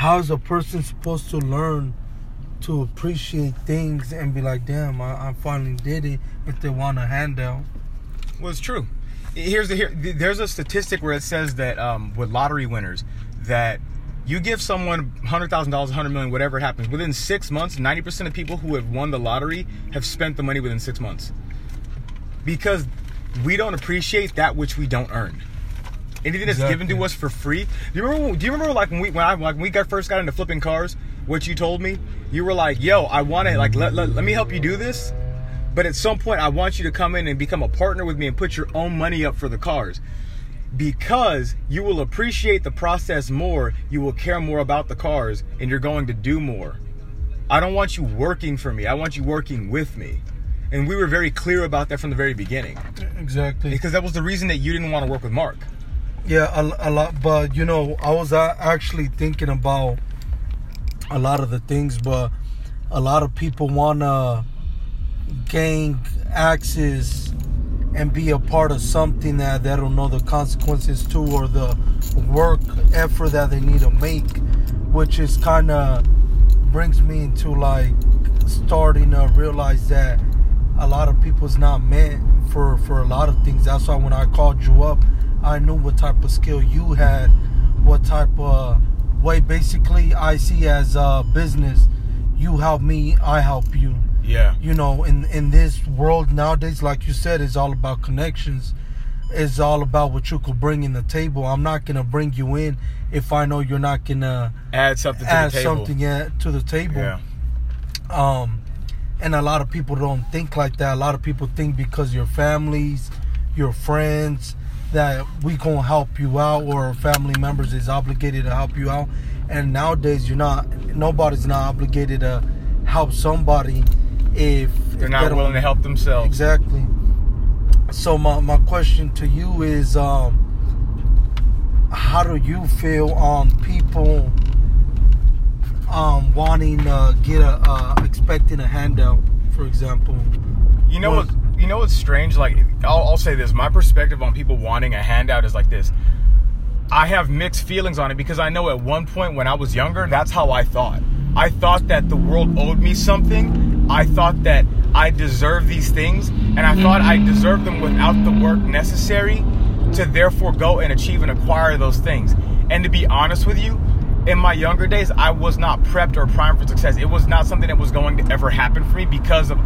how's a person supposed to learn to appreciate things and be like, damn, I, I finally did it if they want a handout? Well, it's true. Here's the here. There's a statistic where it says that um, with lottery winners, that you give someone hundred thousand dollars, hundred million, whatever it happens, within six months, ninety percent of people who have won the lottery have spent the money within six months, because we don't appreciate that which we don't earn. Anything that's given to us for free. Do you remember? Do you remember like when we when I like when we got first got into flipping cars? What you told me? You were like, "Yo, I want to like let, let let me help you do this." But at some point, I want you to come in and become a partner with me and put your own money up for the cars. Because you will appreciate the process more, you will care more about the cars, and you're going to do more. I don't want you working for me, I want you working with me. And we were very clear about that from the very beginning. Exactly. Because that was the reason that you didn't want to work with Mark. Yeah, a, a lot. But you know, I was actually thinking about a lot of the things, but a lot of people wanna gain access and be a part of something that they don't know the consequences to or the work effort that they need to make, which is kind of brings me into like starting to realize that a lot of people's not meant for for a lot of things. That's why when I called you up, I knew what type of skill you had, what type of way. Basically, I see as a business, you help me, I help you. Yeah. You know, in in this world nowadays, like you said, it's all about connections. It's all about what you could bring in the table. I'm not gonna bring you in if I know you're not gonna Add something to add the table. something to the table Yeah. um and a lot of people don't think like that a lot of people think because your families your friends that we gonna help you out or family members is obligated to help you out and nowadays you're not nobody's not obligated to help somebody if They're if not they willing to help themselves. exactly so my, my question to you is um how do you feel on people um wanting to get a uh, expecting a handout for example You know what? You know what's strange? Like, I'll, I'll say this: my perspective on people wanting a handout is like this. I have mixed feelings on it because I know at one point when I was younger, that's how I thought. I thought that the world owed me something. I thought that I deserved these things, and I thought I mm-hmm. deserved them without the work necessary to therefore go and achieve and acquire those things. And to be honest with you, in my younger days, I was not prepped or primed for success. It was not something that was going to ever happen for me because of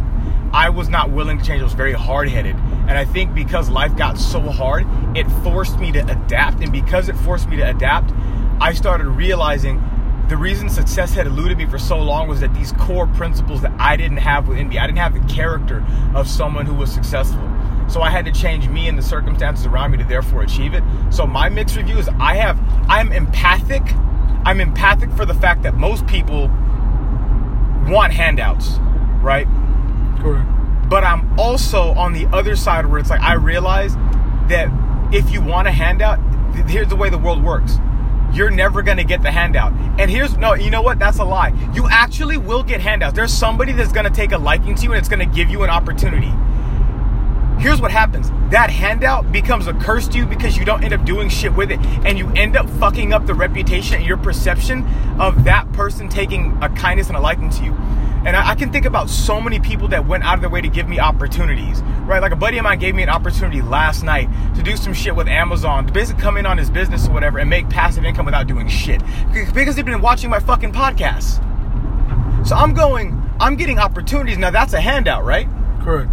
I was not willing to change. I was very hard headed. And I think because life got so hard, it forced me to adapt. And because it forced me to adapt, I started realizing the reason success had eluded me for so long was that these core principles that I didn't have within me, I didn't have the character of someone who was successful. So I had to change me and the circumstances around me to therefore achieve it. So my mixed review is I have, I'm empathic. I'm empathic for the fact that most people want handouts, right? Correct but I'm also on the other side where it's like I realize that if you want a handout, here's the way the world works. You're never gonna get the handout. And here's no, you know what? That's a lie. You actually will get handouts. There's somebody that's gonna take a liking to you and it's gonna give you an opportunity. Here's what happens. That handout becomes a curse to you because you don't end up doing shit with it. And you end up fucking up the reputation and your perception of that person taking a kindness and a liking to you. And I, I can think about so many people that went out of their way to give me opportunities, right? Like a buddy of mine gave me an opportunity last night to do some shit with Amazon, to basically come in on his business or whatever and make passive income without doing shit. Because they've been watching my fucking podcast So I'm going, I'm getting opportunities. Now that's a handout, right? correct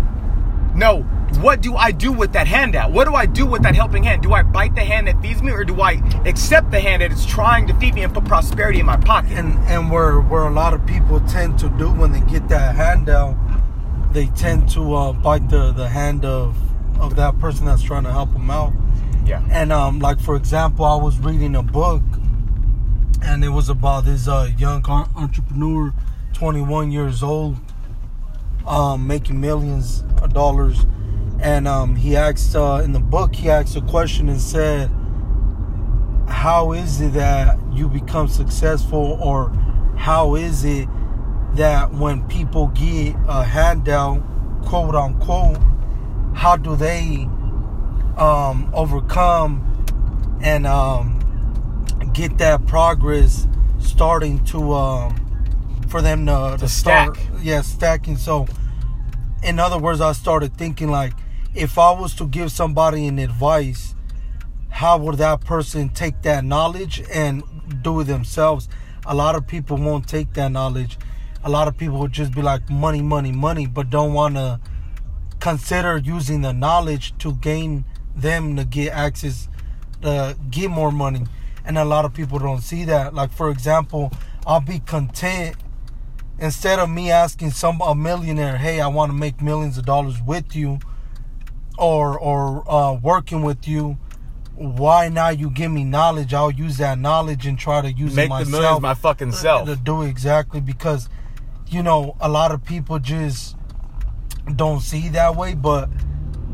No, what do I do with that handout? What do I do with that helping hand? Do I bite the hand that feeds me or do I accept the hand that is trying to feed me and put prosperity in my pocket? and and where where a lot of people tend to do when they get that handout they tend to uh, bite the the hand of of that person that's trying to help them out Yeah. And um, like for example, I was reading a book, and it was about this uh, young entrepreneur, 21 years old, um, making millions of dollars. And um, he asked uh, in the book, he asked a question and said, "How is it that you become successful, or how is it that when people get a handout, quote unquote, how do they?" um, overcome and um, get that progress starting to um, for them to, To start, stack. yeah, stacking. So, in other words, I started thinking like, if I was to give somebody an advice, how would that person take that knowledge and do it themselves? A lot of people won't take that knowledge. A lot of people would just be like, money, money, money, but don't want to consider using the knowledge to gain them to get access to get more money and a lot of people don't see that like for example i'll be content instead of me asking some a millionaire hey i want to make millions of dollars with you or or uh, working with you why not you give me knowledge i'll use that knowledge and try to use Make it the myself millions my fucking self. to do exactly because you know a lot of people just don't see that way but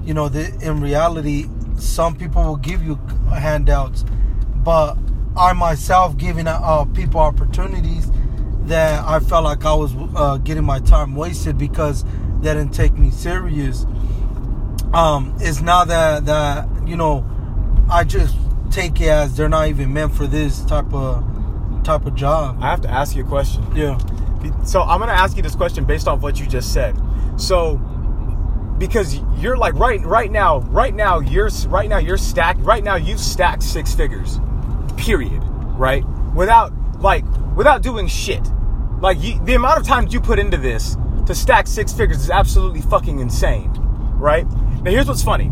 you know the, in reality some people will give you handouts but i myself giving uh, people opportunities that i felt like i was uh, getting my time wasted because they didn't take me serious um it's not that that you know i just take it as they're not even meant for this type of type of job I have to ask you a question. yeah So I'm gonna ask you this question based off what you just said. So because you're like right right now, right now you're right now you're stacked. Right now you've stacked six figures, period. Right, without like without doing shit. Like you, the amount of time you put into this to stack six figures is absolutely fucking insane. Right now, here's what's funny.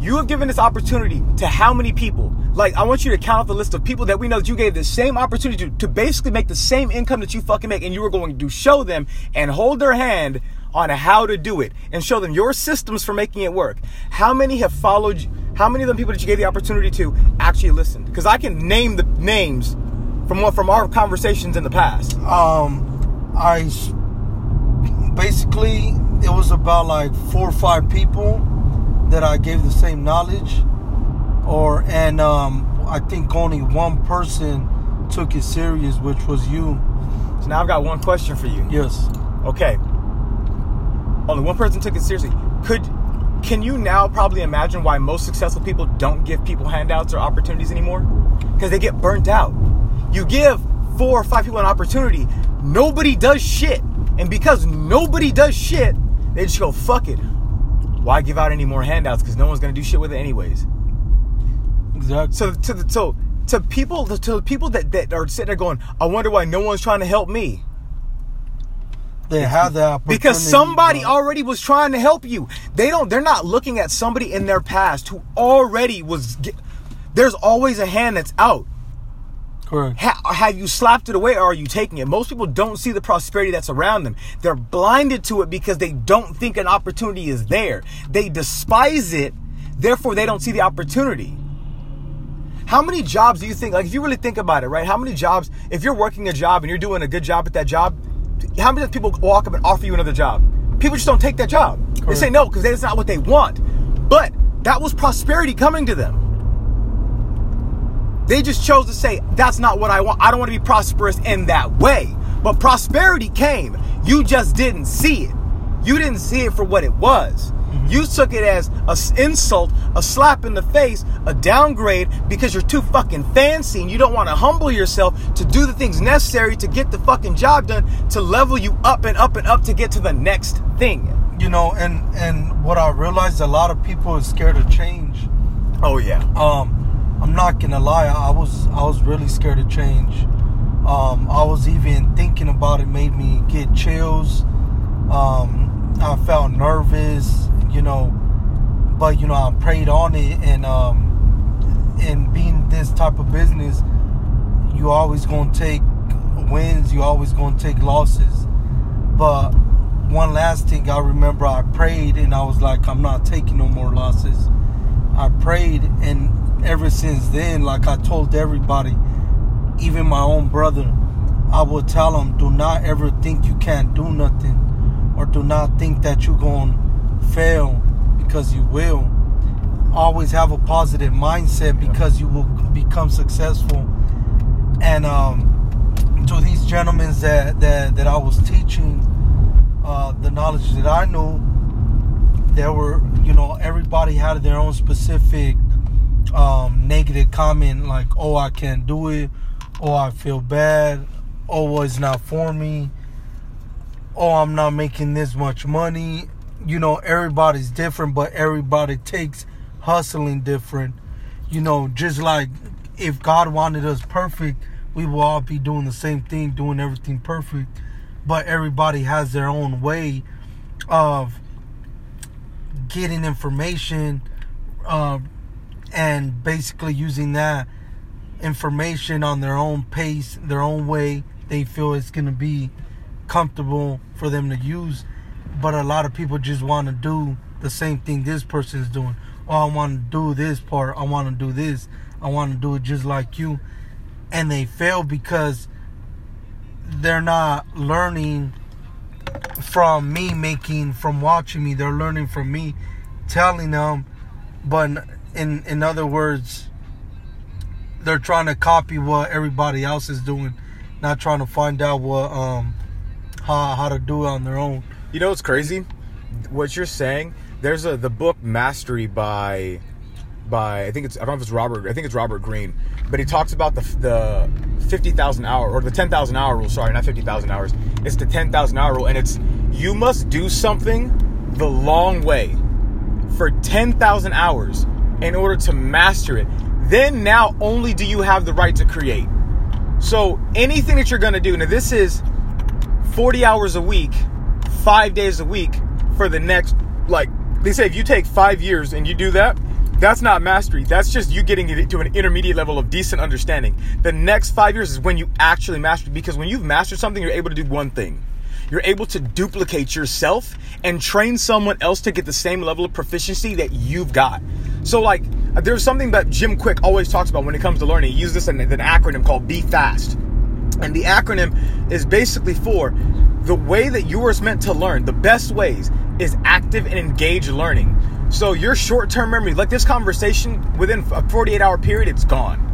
You have given this opportunity to how many people? Like, I want you to count off the list of people that we know that you gave the same opportunity to, to basically make the same income that you fucking make, and you were going to show them and hold their hand on how to do it and show them your systems for making it work. How many have followed? How many of them people that you gave the opportunity to actually listened? Because I can name the names from what from our conversations in the past. um i basically it was about like four or five people that i gave the same knowledge or and um i think only one person took it serious which was you So now I've got one question for you. yes Okay. Only one person took it seriously. Could can you now probably imagine why most successful people don't give people handouts or opportunities anymore? Because they get burnt out. You give four or five people an opportunity, nobody does shit. And because nobody does shit, they just go, fuck it. Why give out any more handouts? Because no one's gonna do shit with it anyways. exactly So to the so to people to the people that, that are sitting there going, I wonder why no one's trying to help me. they have that opportunity because somebody already was trying to help you they don't they're not looking at somebody in their past who already was there's always a hand that's out correct. Ha- have you slapped it away or are you taking it? Most people don't see the prosperity that's around them. They're blinded to it because they don't think an opportunity is there. They despise it therefore they don't see the opportunity. How many jobs do you think like if you really think about it right? How many jobs if you're working a job and you're doing a good job at that job how many people walk up and offer you another job? People just don't take that job. They say no because that's not what they want. But that was prosperity coming to them they just chose to say, that's not what I want. I don't want to be prosperous in that way. But prosperity came. You just didn't see it. You didn't see it for what it was. You took it as an insult, a slap in the face, a downgrade because you're too fucking fancy and you don't want to humble yourself to do the things necessary to get the fucking job done to level you up and up and up to get to the next thing. you know and and what i realized a lot of people is scared of change Oh, yeah. um i'm not gonna lie i was i was really scared of change. Um i was even thinking about it made me get chills. Um i felt nervous you know but you know i prayed on it and um in being this type of business you always gonna take wins you always gonna take losses. But one last thing i remember i prayed and i was like i'm not taking no more losses. I prayed, and ever since then, like I told everybody, even my own brother, I would tell him, do not ever think you can't do nothing, or do not think that you're going to fail, because you will. Always have a positive mindset because you will become successful. And um, to these gentlemen that, that, that I was teaching uh, the knowledge that I knew, there were you know everybody had their own specific um, negative comment like oh i can't do it or i feel bad oh, it's not for me. Oh, I'm not making this much money. You know, everybody's different, but everybody takes hustling different. You know, just like if God wanted us perfect, we will all be doing the same thing, doing everything perfect. But everybody has their own way of getting information uh, and basically using that information on their own pace, their own way. They feel it's going to be comfortable for them to use. But a lot of people just want to do the same thing this person is doing. Oh, I want to do this part. I want to do this. I want to do it just like you. And they fail because they're not learning from me making, from watching me. They're learning from me telling them. But in, in other words, they're trying to copy what everybody else is doing, not trying to find out what um how how to do it on their own. You know what's crazy? What you're saying. There's a the book Mastery by by I think it's I don't know if it's Robert I think it's Robert Greene, but he talks about the the fifty thousand hour or the ten thousand hour rule. Sorry, not fifty thousand hours. It's the ten thousand hour rule, and it's you must do something the long way for ten thousand hours in order to master it. Then now only do you have the right to create. So anything that you're gonna do now this is forty hours a week, five days a week for the next like they say if you take five years and you do that that's not mastery. That's just you getting it to an intermediate level of decent understanding. The next five years is when you actually master because when you've mastered something, you're able to do one thing. You're able to duplicate yourself and train someone else to get the same level of proficiency that you've got. So, like, there's something that Jim Kwik always talks about when it comes to learning. He uses this an acronym called Be Fast. And the acronym is basically for the way that you are meant to learn, the best ways is active and engaged learning. So your short-term memory, like this conversation, within a 48-hour period, it's gone.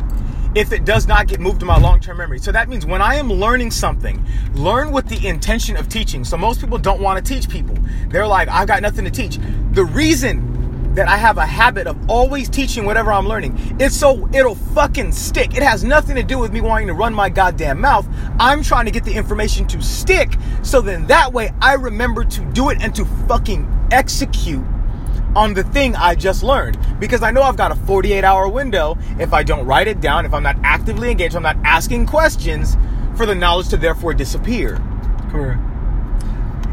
If it does not get moved to my long-term memory. So that means when I am learning something, learn with the intention of teaching. So most people don't want to teach people. They're like, I've got nothing to teach. The reason that I have a habit of always teaching whatever I'm learning. It's so it'll fucking stick. It has nothing to do with me wanting to run my goddamn mouth. I'm trying to get the information to stick so then that way I remember to do it and to fucking execute on the thing I just learned because I know I've got a 48 hour window if I don't write it down, if I'm not actively engaged, I'm not asking questions for the knowledge to therefore disappear. Correct.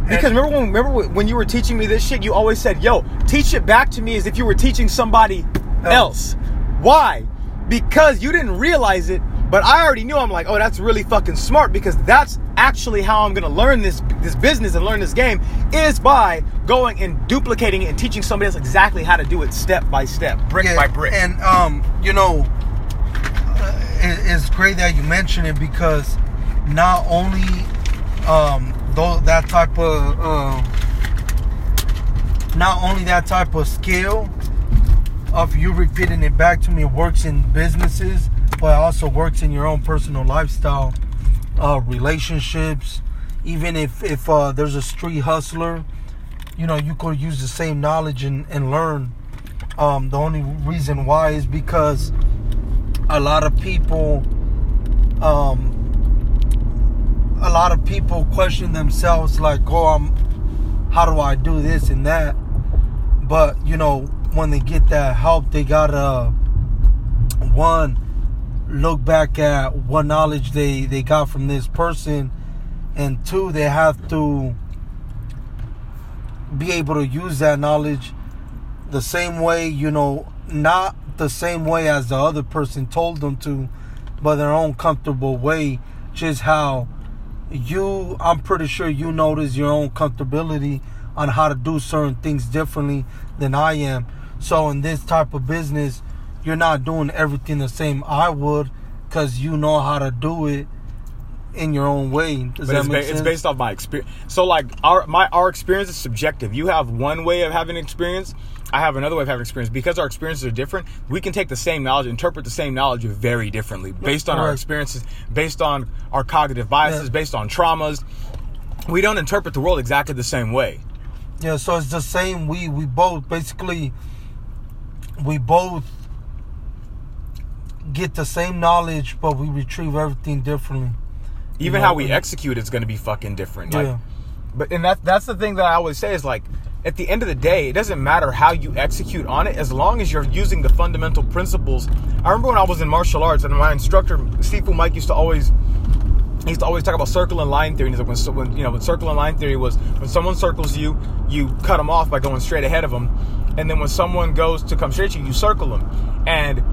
Because remember when remember when you were teaching me this shit, you always said, "Yo, teach it back to me as if you were teaching somebody else." Why? Because you didn't realize it, but I already knew. I'm like, "Oh, that's really fucking smart because that's actually how I'm going to learn this this business and learn this game is by going and duplicating it and teaching somebody else exactly how to do it step by step, brick Yeah, by brick." And um, you know, uh, it, it's great that you mention it because not only um, though that type of uh, not only that type of skill of you repeating it back to me works in businesses, but it also works in your own personal lifestyle, uh, relationships. Even if if uh, there's a street hustler, you know you could use the same knowledge and, and learn. Um, the only reason why is because a lot of people, um, a lot of people question themselves like, "Oh, I'm, how do I do this and that?" But you know, when they get that help, they gotta one look back at what knowledge they they got from this person, and two, they have to be able to use that knowledge the same way, you know, not the same way as the other person told them to, but their own comfortable way. Just how you, I'm pretty sure you notice your own comfortability on how to do certain things differently than I am. So in this type of business, you're not doing everything the same I would because you know how to do it in your own way. Does But that it's, make ba- sense? it's based off my experience. So like our my our experience is subjective. You have one way of having experience. I have another way of having experience. Because our experiences are different, we can take the same knowledge, interpret the same knowledge very differently based on our experiences, based on our cognitive biases, Yeah. based on traumas. We don't interpret the world exactly the same way. Yeah, so it's the same. We we both basically we both get the same knowledge, but we retrieve everything differently. Even know, how we execute is going to be fucking different. Like, Yeah. but and that that's the thing that I always say is like at the end of the day, it doesn't matter how you execute on it as long as you're using the fundamental principles. I remember when I was in martial arts and my instructor Sifu Mike used to always he used to always talk about circle and line theory. And he's like, when, when you know, when circle and line theory was when someone circles you, you cut them off by going straight ahead of them, and then when someone goes to come straight to you, you circle them. And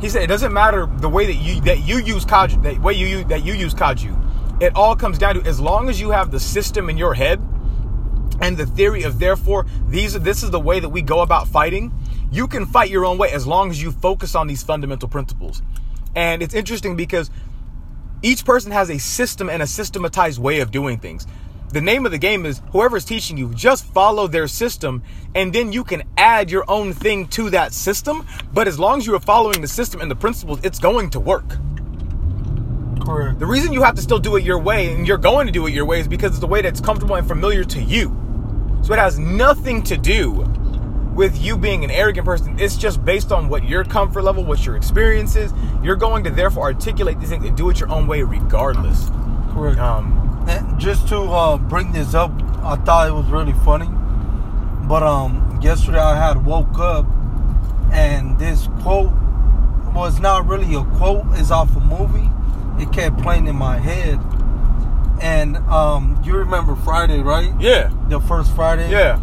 he said it doesn't matter the way that you that you use kaju, that way you that you use kaju. It all comes down to as long as you have the system in your head and the theory of therefore these this is the way that we go about fighting you can fight your own way as long as you focus on these fundamental principles and it's interesting because each person has a system and a systematized way of doing things the name of the game is whoever's teaching you just follow their system and then you can add your own thing to that system but as long as you're following the system and the principles it's going to work Correct. the reason you have to still do it your way and you're going to do it your way is because it's the way that's comfortable and familiar to you. So it has nothing to do with you being an arrogant person. It's just based on what your comfort level, what your experience is. You're going to therefore articulate these things and do it your own way regardless. Correct. Um, And just to uh, bring this up, I thought it was really funny. But um, yesterday I had woke up and this quote was not really a quote, it's off a movie. It kept playing in my head. And um, you remember Friday, right? yeah, The first Friday? yeah.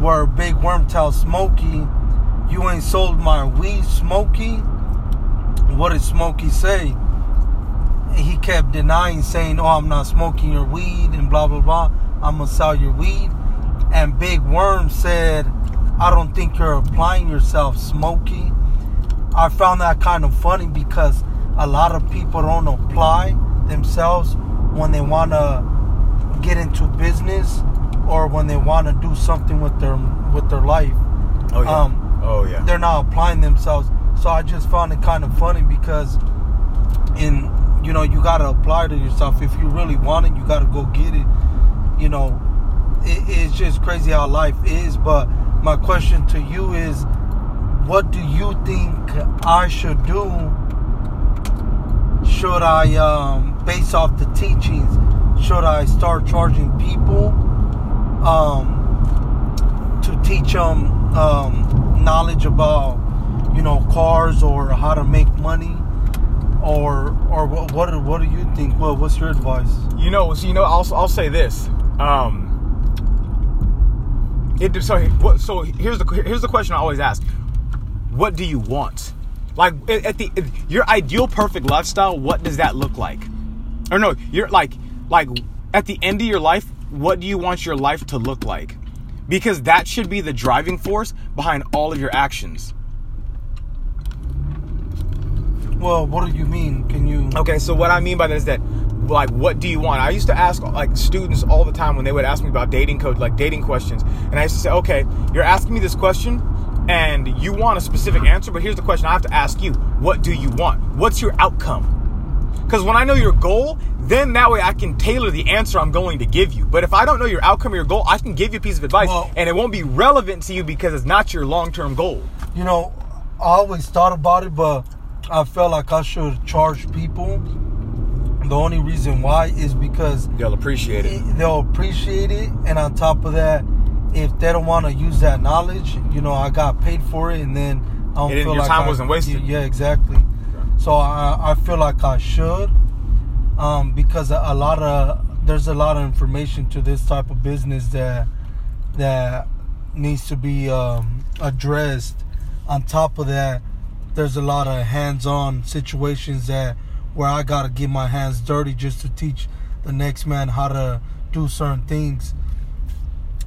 Where Big Worm tells Smokey, You ain't sold my weed, Smokey. What did Smokey say? He kept denying, saying, "Oh, I'm not smoking your weed," and blah blah blah. I'm gonna sell your weed. And Big Worm said, "I don't think you're applying yourself, Smokey." I found that kind of funny because a lot of people don't apply themselves when they want to get into business or when they want to do something with their with their life. Oh yeah. Um, oh yeah. They're not applying themselves. So I just found it kind of funny because in you know you got to apply to yourself. If you really want it you got to go get it. You know it, it's just crazy how life is but my question to you is what do you think i should do? Should i um based off the teachings should i start charging people um to teach them um knowledge about you know cars or how to make money or or what what, do- what do you think well what's your advice You know, so you know, I'll I'll say this. Um, it so what? So here's the here's the question I always ask: What do you want? Like at the your ideal perfect lifestyle, what does that look like? Or no, you're like like at the end of your life, what do you want your life to look like? Because that should be the driving force behind all of your actions. Well what do you mean can you Okay, so what I mean by that is that, like, what do you want? I used to ask like students all the time when they would ask me about dating code, like dating questions, and I used to say, okay, you're asking me this question, and you want a specific answer, but here's the question I have to ask you: What do you want? What's your outcome? Because when I know your goal, then that way I can tailor the answer I'm going to give you. But if I don't know your outcome or your goal, I can give you a piece of advice, Well- and it won't be relevant to you because it's not your long-term goal. you know i always thought about it but i felt like i should charge people the only reason why is because They'll appreciate it. they'll appreciate it and on top of that if they don't want to use that knowledge you know i got paid for it and then i don't And feel your like time I- wasn't wasted. yeah exactly so i i feel like i should um because a lot of there's a lot of information to this type of business that that needs to be um addressed on top of that there's a lot of hands-on situations that where I gotta get my hands dirty just to teach the next man how to do certain things.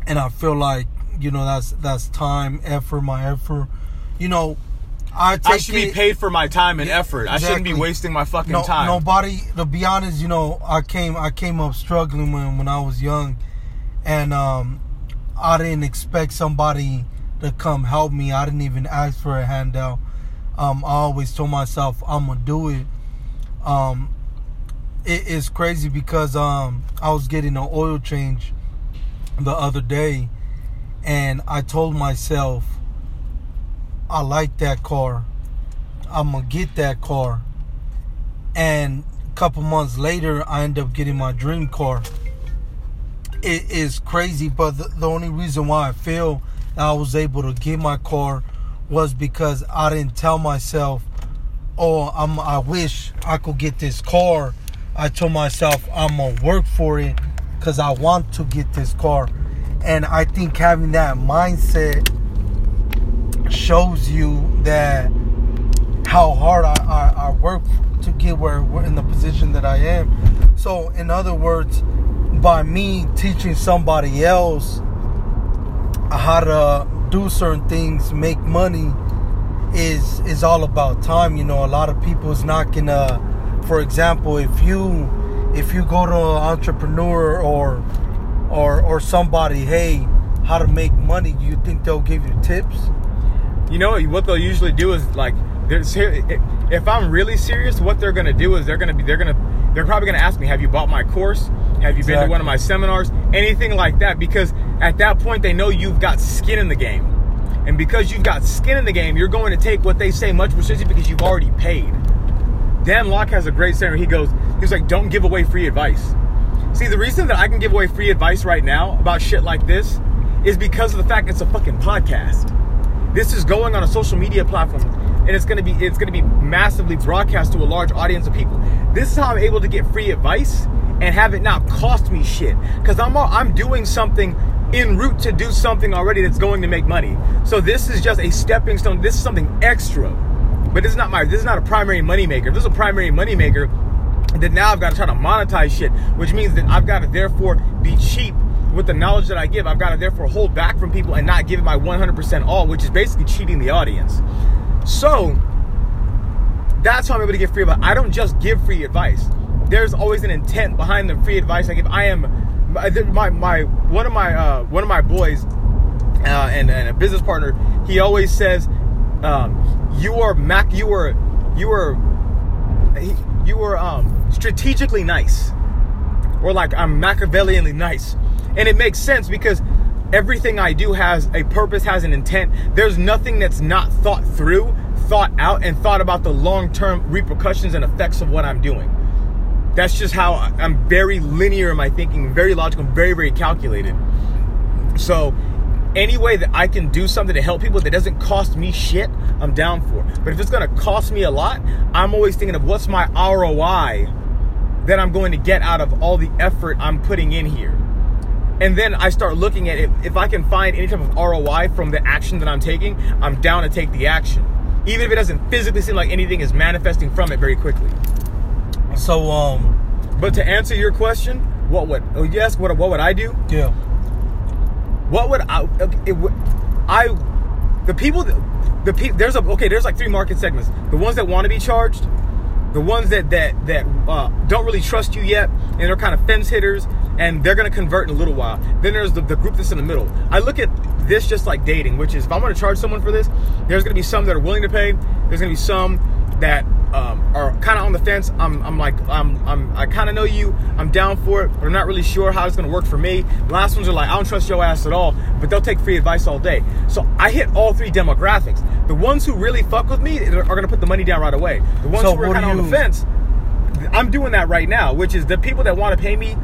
And I feel like you know that's that's time, effort, my effort. You know, I I should be paid for my time and effort. I shouldn't be wasting my fucking no, time. Nobody, to be honest, you know, I came I came up struggling when when I was young, and um, I didn't expect somebody to come help me. I didn't even ask for a handout. Um, I always told myself I'm gonna do it. Um, it is crazy because um, I was getting an oil change the other day, and I told myself, I like that car. I'm gonna get that car. And a couple months later, I end up getting my dream car. It is crazy, but the, the only reason why I feel I was able to get my car was because I didn't tell myself, "Oh, I'm. I wish I could get this car." I told myself I'm gonna work for it because I want to get this car, and I think having that mindset shows you that how hard I, I, I work to get where we're in the position that I am. So, in other words, by me teaching somebody else how to do certain things, make money, is is all about time. You know, a lot of people is not gonna. For example, if you if you go to an entrepreneur or or or somebody, hey, how to make money, you think they'll give you tips? You know what they'll usually do is like if I'm really serious, what they're gonna do is they're gonna be they're gonna they're probably gonna ask me, have you bought my course? Have you exactly. been to one of my seminars? Anything like that, because at that point they know you've got skin in the game. And because you've got skin in the game, you're going to take what they say much more seriously because you've already paid. Dan Lok has a great saying. He goes, he's like, don't give away free advice. See, the reason that I can give away free advice right now about shit like this is because of the fact it's a fucking podcast. This is going on a social media platform and it's gonna be it's gonna be massively broadcast to a large audience of people. This is how I'm able to get free advice and have it not cost me shit because I'm I'm doing something en route to do something already that's going to make money. So this is just a stepping stone. This is something extra, but this is not my this is not a primary moneymaker. This is a primary moneymaker. That now I've got to try to monetize shit, which means that I've got to therefore be cheap with the knowledge that I give. I've got to therefore hold back from people and not give my 100% all, which is basically cheating the audience. So that's how I'm able to give free advice. I don't just give free advice. There's always an intent behind the free advice I give. I am my my one of my uh, one of my boys uh, and, and a business partner. He always says, um, "You are Mac. You are you are you are um, strategically nice, or like I'm Machiavellianly nice." And it makes sense because everything I do has a purpose, has an intent. There's nothing that's not thought through, thought out, and thought about the long term repercussions and effects of what I'm doing. That's just how I'm very linear in my thinking, very logical, very, very calculated. So, any way that I can do something to help people that doesn't cost me shit, I'm down for. But if it's gonna cost me a lot, I'm always thinking of what's my ROI that I'm going to get out of all the effort I'm putting in here and then I start looking at it. If I can find any type of ROI from the action that I'm taking, I'm down to take the action, even if it doesn't physically seem like anything is manifesting from it very quickly. So, um, but to answer your question, what would oh yes, what what would I do? Yeah. What would I? It would I the people the people there's a okay there's like three market segments. The ones that want to be charged, the ones that that that uh, don't really trust you yet, and they're kind of fence hitters, and they're to convert in a little while. Then there's the, the group that's in the middle. I look at this just like dating, which is if I'm to charge someone for this, there's to be some that are willing to pay. There's to be some that um, are kind of on the fence. I'm, I'm like, I'm, I'm I kind of know you. I'm down for it, but I'm not really sure how it's going to work for me. Last ones are like, I don't trust your ass at all, but they'll take free advice all day. So I hit all three demographics. The ones who really fuck with me are going to put the money down right away. The ones so who are kind of on the fence, I'm doing that right now, which is the people that want to pay me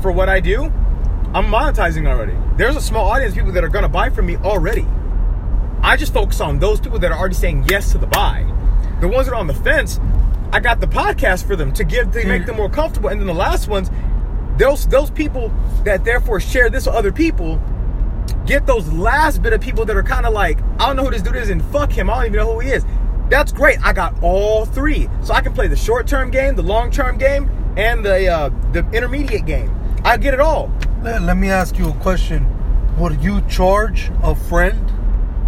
for what I do, I'm monetizing already. There's a small audience of people that are going to buy from me already. I just focus on those people that are already saying yes to the buy. The ones that are on the fence, I got the podcast for them to give to make them more comfortable. And then the last ones, those those people that therefore share this with other people, get those last bit of people that are kind of like, I don't know who this dude is, and fuck him, I don't even know who he is. That's great. I got all three, so I can play the short term game, the long term game, and the uh, the intermediate game. I get it all. Let, let me ask you a question. Would you charge a friend,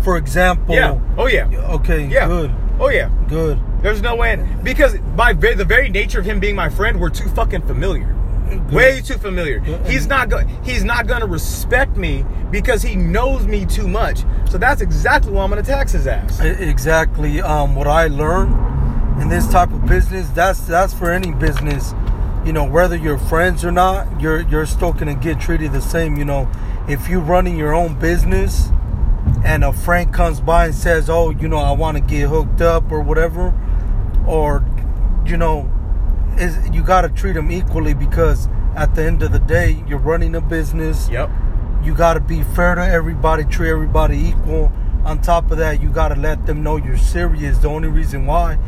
for example? Yeah. Oh yeah. Okay. Yeah. Good. Oh yeah. Good. There's no way because by the very nature of him being my friend, we're too fucking familiar. Good. Way too familiar. Good. He's not going. He's not going to respect me because he knows me too much. So that's exactly why I'm going to tax his ass. Exactly. Um, what I learned in this type of business, that's that's for any business you know whether you're friends or not you're you're still gonna get treated the same you know if you're running your own business and a friend comes by and says oh you know i want to get hooked up or whatever or you know is you got to treat them equally because at the end of the day, you're running a business. Yep. You got to be fair to everybody, treat everybody equal. On top of that, you got to let them know you're serious. The only reason why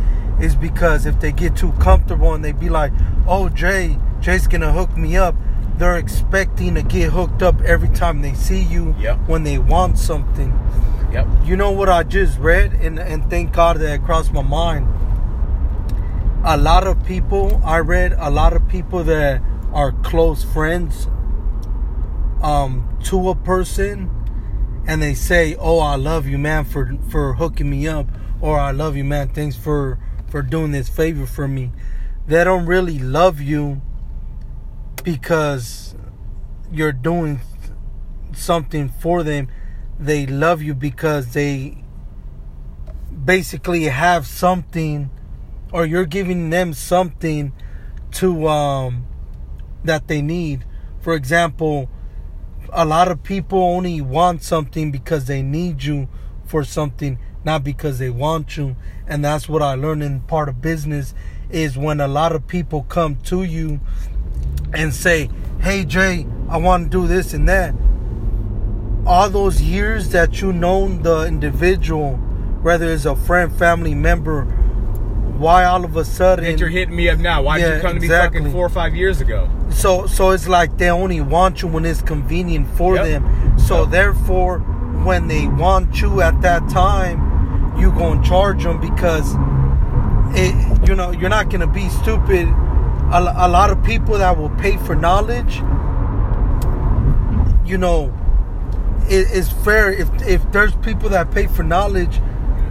is because if they get too comfortable and they be like, "Oh, Jay, Jay's gonna hook me up," they're expecting to get hooked up every time they see you Yep. when they want something. Yep. You know what I just read, and and thank God that it crossed my mind. A lot of people I read, a lot of people that are close friends, um, to a person, and they say, "Oh, I love you, man, for for hooking me up," or "I love you, man, thanks for for doing this favor for me." They don't really love you because you're doing something for them. They love you because they basically have something or you're giving them something to um that they need. For example a lot of people only want something because they need you for something not because they want you. And that's what i learned in part of business is when a lot of people come to you and say hey jay i want to do this and that all those years that you known the individual, whether it's a friend, family member, why all of a sudden And you're hitting me up now. Why'd Yeah, you come to me fucking four or five years ago? so so it's like they only want you when it's convenient for Yep. them. So Yep. therefore, when they want you at that time, you gonna charge them because it you know you're not gonna be stupid. A, a lot of people that will pay for knowledge, you know, it, it's fair if if there's people that pay for knowledge,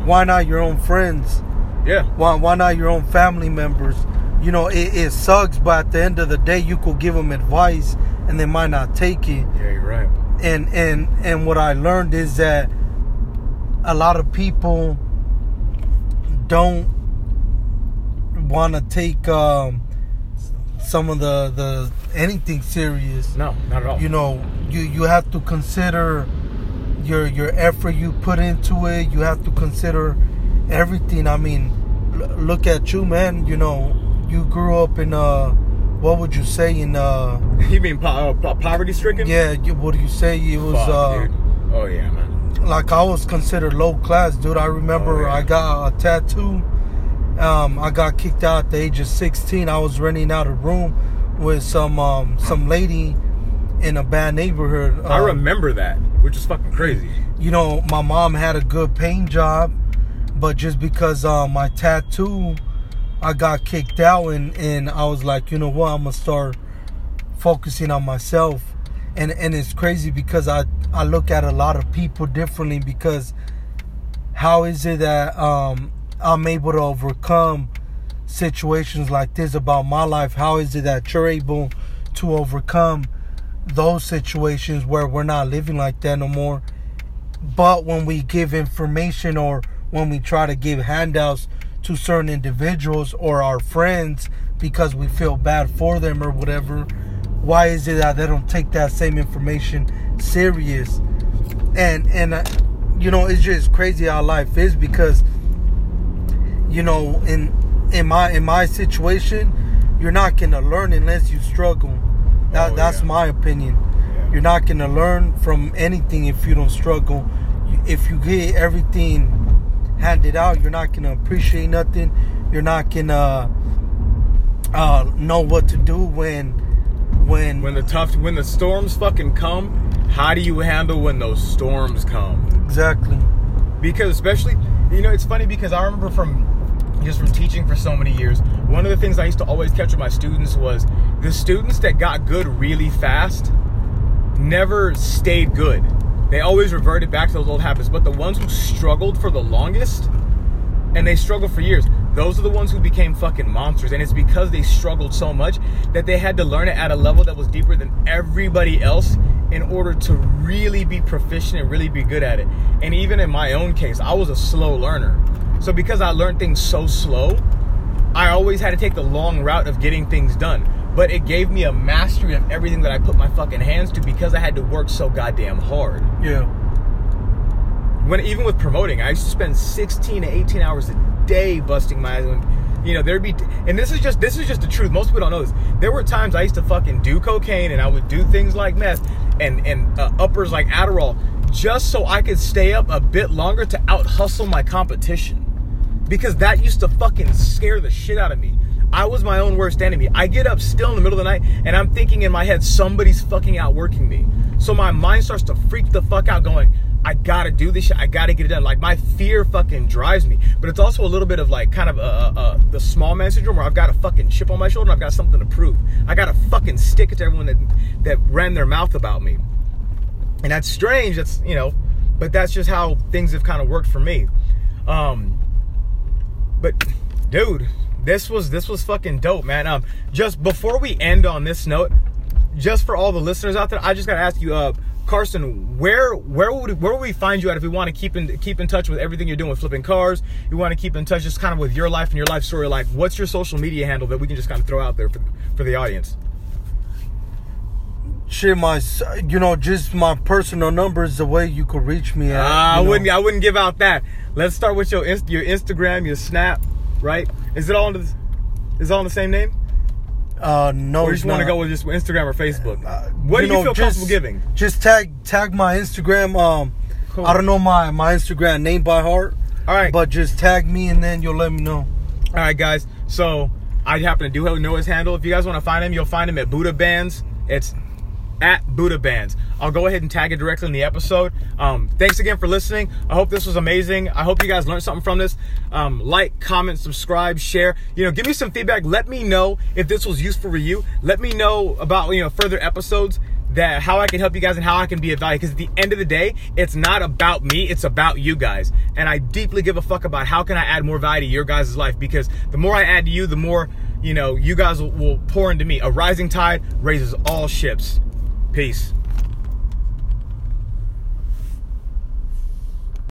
why not your own friends? Yeah. Why, why not your own family members? You know, it, it sucks, but at the end of the day, you could give them advice and they might not take it. Yeah, you're right. And and and what I learned is that a lot of people don't want to take um, some of the the anything serious. No, not at all. You know, you you have to consider your your effort you put into it. You have to consider everything. I mean, l- look at you, man. You know, you grew up in uh, what would you say in uh, you mean po- uh, po- poverty stricken? yeah, you, what do you say? It was Fuck, uh, dude. Oh yeah, man. like I was considered low class, dude. I remember Oh, yeah. I got a tattoo. Um, I got kicked out at the age of 16. I was renting out a room with some um, some lady in a bad neighborhood. I Um, remember that, which is fucking crazy. you know, my mom had a good paying job, but just because uh, my tattoo, I got kicked out, and, and I was like, you know what, I'm gonna start focusing on myself, and and it's crazy because I I look at a lot of people differently because how is it that um, I'm able to overcome situations like this about my life? How is it that you're able to overcome those situations where we're not living like that no more? But when we give information or when we try to give handouts to certain individuals or our friends because we feel bad for them or whatever, why is it that they don't take that same information serious? And and uh, you know, it's just crazy how life is because you know, in in my in my situation, you're not gonna learn unless you struggle. That Oh, that's yeah. my opinion. Yeah. You're not gonna learn from anything if you don't struggle. If you get everything handed out, you're not gonna appreciate nothing. You're not gonna uh, know what to do when when When the tough, when the storms fucking come, how do you handle when those storms come? exactly. because especially you know it's funny because i remember from just from teaching for so many years. One of the things i used to always catch with my students was the students that got good really fast never stayed good. They always reverted back to those old habits. But the ones who struggled for the longest and they struggled for years those are the ones who became fucking monsters. And it's because they struggled so much that they had to learn it at a level that was deeper than everybody else in order to really be proficient and really be good at it. And even in my own case i was a slow learner so because i learned things so slow i always had to take the long route of getting things done but it gave me a mastery of everything that i put my fucking hands to because i had to work so goddamn hard Yeah. when even with promoting, I used to spend 16 to 18 hours a day busting my ass. You know, there'd be, and this is just this is just the truth. Most people don't know this. There were times I used to fucking do cocaine and I would do things like meth and and uh, uppers like Adderall just so I could stay up a bit longer to out hustle my competition. Because that used to fucking scare the shit out of me. I was my own worst enemy. I get up still in the middle of the night and I'm thinking in my head somebody's fucking outworking me. So my mind starts to freak the fuck out going, I gotta do this shit. I gotta get it done. Like my fear fucking drives me, but it's also a little bit of like kind of a, a, the small man syndrome where I've got a fucking chip on my shoulder. and I've got something to prove. I gotta fucking stick it to everyone that that ran their mouth about me, and that's strange. That's you know, but that's just how things have kind of worked for me. Um, but dude, this was this was fucking dope, man. Um, just before we end on this note, just for all the listeners out there, I just gotta ask you, uh Carson, where where would where would we find you at if we want to keep in keep in touch with everything you're doing with flipping cars? You want to keep in touch just kind of with your life and your life story. Like, what's your social media handle that we can just kind of throw out there for for the audience? Shit, my you know just my personal number is the way you could reach me. At, uh, I wouldn't I wouldn't give out that. Let's start with your your Instagram, your Snap, right? Is it all the, is it all in the same name? Uh, no, or you just want to go with just Instagram or Facebook? Uh, what do you, know, feel just, comfortable giving? Just tag tag my Instagram. Um, Cool. I don't know my my Instagram name by heart. All right. but just tag me and then you'll let me know. All right, guys. So I happen to do know his handle. If you guys want to find him, you'll find him at Buddha Bands. It's at Buddha Bands. I'll go ahead and tag it directly in the episode. Um, thanks again for listening. I hope this was amazing. I hope you guys learned something from this. Um, like, comment, subscribe, share. You know, give me some feedback. Let me know if this was useful for you. Let me know about you know further episodes that how I can help you guys and how I can be of value. Because at the end of the day, it's not about me, it's about you guys. And I deeply give a fuck about how can I add more value to your guys' life. Because the more I add to you, the more, you know, you guys will, will pour into me. A rising tide raises all ships. Peace.